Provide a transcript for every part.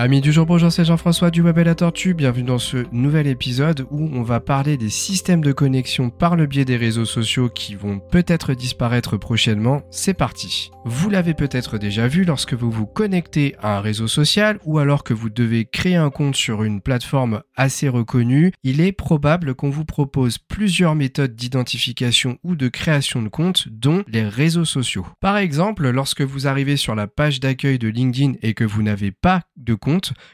Amis du jour, bonjour, c'est Jean-François du Web et la Tortue. Bienvenue dans ce nouvel épisode où on va parler des systèmes de connexion par le biais des réseaux sociaux qui vont peut-être disparaître prochainement. C'est parti. Vous l'avez peut-être déjà vu lorsque vous vous connectez à un réseau social ou alors que vous devez créer un compte sur une plateforme assez reconnue, il est probable qu'on vous propose plusieurs méthodes d'identification ou de création de compte, dont les réseaux sociaux. Par exemple, lorsque vous arrivez sur la page d'accueil de LinkedIn et que vous n'avez pas de compte,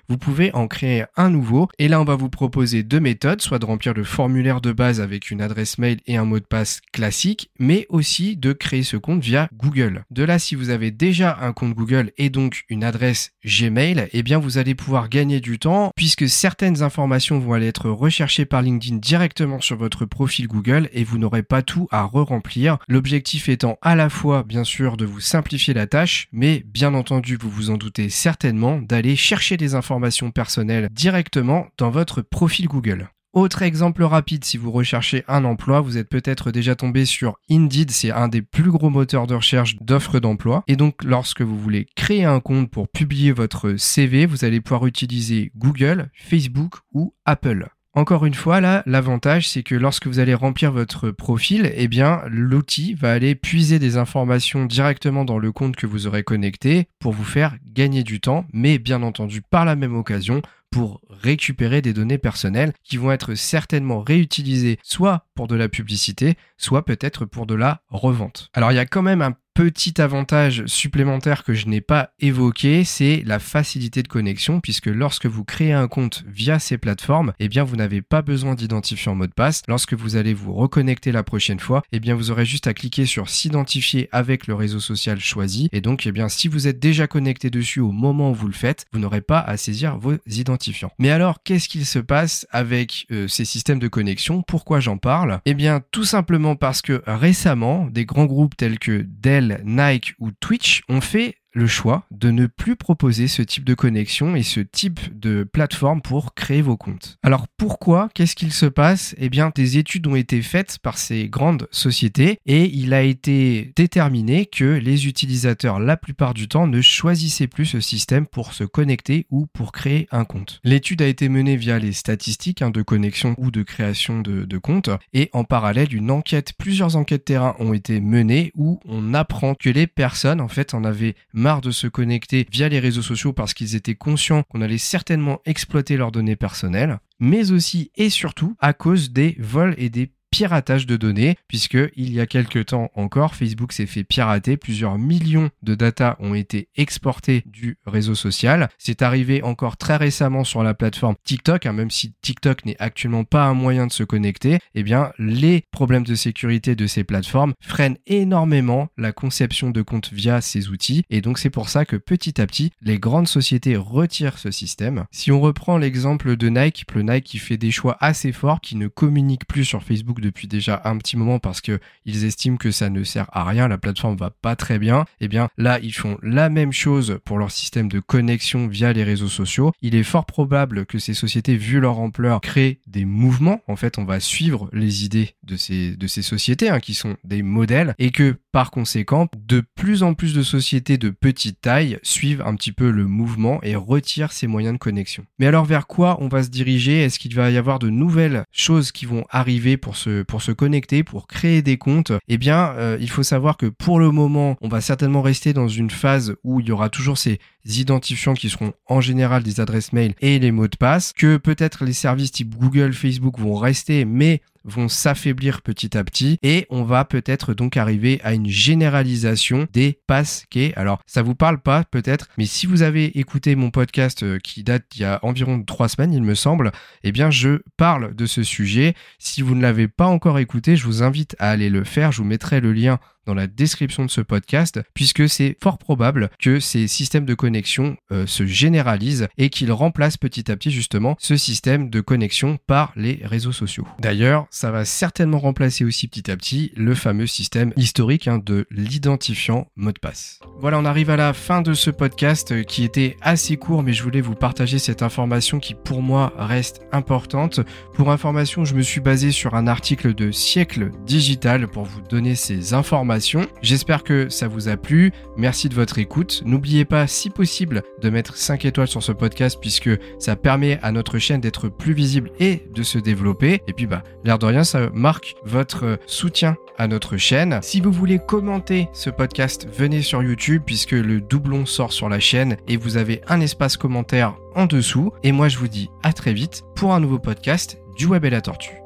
vous pouvez en créer un nouveau. Et là, on va vous proposer deux méthodes, soit de remplir le formulaire de base avec une adresse mail et un mot de passe classique, mais aussi de créer ce compte via Google. De là, si vous avez déjà un compte Google et donc une adresse Gmail, eh bien, vous allez pouvoir gagner du temps puisque certaines informations vont aller être recherchées par LinkedIn directement sur votre profil Google et vous n'aurez pas tout à re-remplir. L'objectif étant à la fois, bien sûr, de vous simplifier la tâche, mais bien entendu, vous vous en doutez certainement, d'aller chercher des informations personnelles directement dans votre profil Google. Autre exemple rapide, si vous recherchez un emploi, vous êtes peut-être déjà tombé sur Indeed, c'est un des plus gros moteurs de recherche d'offres d'emploi. Et donc lorsque vous voulez créer un compte pour publier votre CV, vous allez pouvoir utiliser Google, Facebook ou Apple. Encore une fois, là, l'avantage, c'est que lorsque vous allez remplir votre profil, eh bien, l'outil va aller puiser des informations directement dans le compte que vous aurez connecté pour vous faire gagner du temps, mais bien entendu, par la même occasion, pour récupérer des données personnelles qui vont être certainement réutilisées soit pour de la publicité, soit peut-être pour de la revente. Alors il y a quand même un petit avantage supplémentaire que je n'ai pas évoqué, c'est la facilité de connexion, puisque lorsque vous créez un compte via ces plateformes, eh bien vous n'avez pas besoin d'identifier en mot de passe. Lorsque vous allez vous reconnecter la prochaine fois, eh bien vous aurez juste à cliquer sur s'identifier avec le réseau social choisi. Et donc, eh bien, si vous êtes déjà connecté dessus au moment où vous le faites, vous n'aurez pas à saisir vos identifiants. Mais alors, qu'est-ce qu'il se passe avec euh, ces systèmes de connexion? Pourquoi j'en parle? Eh bien, tout simplement parce que récemment, des grands groupes tels que Dell Nike ou Twitch ont fait le choix de ne plus proposer ce type de connexion et ce type de plateforme pour créer vos comptes. Alors pourquoi? Qu'est-ce qu'il se passe? Eh bien, des études ont été faites par ces grandes sociétés et il a été déterminé que les utilisateurs, la plupart du temps, ne choisissaient plus ce système pour se connecter ou pour créer un compte. L'étude a été menée via les statistiques hein, de connexion ou de création de, comptes et en parallèle, une enquête, plusieurs enquêtes terrain ont été menées où on apprend que les personnes, en fait, en avaient de se connecter via les réseaux sociaux parce qu'ils étaient conscients qu'on allait certainement exploiter leurs données personnelles, mais aussi et surtout à cause des vols et des piratage de données, puisque il y a quelques temps encore, Facebook s'est fait pirater, plusieurs millions de data ont été exportés du réseau social. C'est arrivé encore très récemment sur la plateforme TikTok, hein, même si TikTok n'est actuellement pas un moyen de se connecter, eh bien les problèmes de sécurité de ces plateformes freinent énormément la conception de comptes via ces outils, et donc c'est pour ça que petit à petit, les grandes sociétés retirent ce système. Si on reprend l'exemple de Nike, le Nike qui fait des choix assez forts, qui ne communique plus sur Facebook depuis déjà un petit moment parce que ils estiment que ça ne sert à rien, la plateforme va pas très bien, et eh bien là ils font la même chose pour leur système de connexion via les réseaux sociaux. Il est fort probable que ces sociétés, vu leur ampleur, créent des mouvements. En fait, on va suivre les idées de ces, de ces sociétés hein, qui sont des modèles et que par conséquent, de plus en plus de sociétés de petite taille suivent un petit peu le mouvement et retirent ces moyens de connexion. Mais alors vers quoi on va se diriger? Est-ce qu'il va y avoir de nouvelles choses qui vont arriver pour pour se connecter, pour créer des comptes, eh bien, euh, il faut savoir que pour le moment, on va certainement rester dans une phase où il y aura toujours ces identifiants qui seront en général des adresses mail et les mots de passe, que peut-être les services type Google, Facebook vont rester, mais vont s'affaiblir petit à petit et on va peut-être donc arriver à une généralisation des passkeys. Alors ça vous parle pas peut-être, mais si vous avez écouté mon podcast euh, qui date il y a environ trois semaines, il me semble, eh bien je parle de ce sujet. Si vous ne l'avez pas encore écouté, je vous invite à aller le faire. Je vous mettrai le lien dans la description de ce podcast, puisque c'est fort probable que ces systèmes de connexion euh, se généralisent et qu'ils remplacent petit à petit justement ce système de connexion par les réseaux sociaux. D'ailleurs, ça va certainement remplacer aussi petit à petit le fameux système historique hein, de l'identifiant mot de passe. Voilà, on arrive à la fin de ce podcast euh, qui était assez court, mais je voulais vous partager cette information qui pour moi reste importante. Pour information, je me suis basé sur un article de Siècle Digital pour vous donner ces informations J'espère que ça vous a plu. Merci de votre écoute. N'oubliez pas, si possible, de mettre 5 étoiles sur ce podcast puisque ça permet à notre chaîne d'être plus visible et de se développer. Et puis, bah, l'air de rien, ça marque votre soutien à notre chaîne. Si vous voulez commenter ce podcast, venez sur YouTube puisque le doublon sort sur la chaîne et vous avez un espace commentaire en dessous. Et moi, je vous dis à très vite pour un nouveau podcast du Web et la Tortue.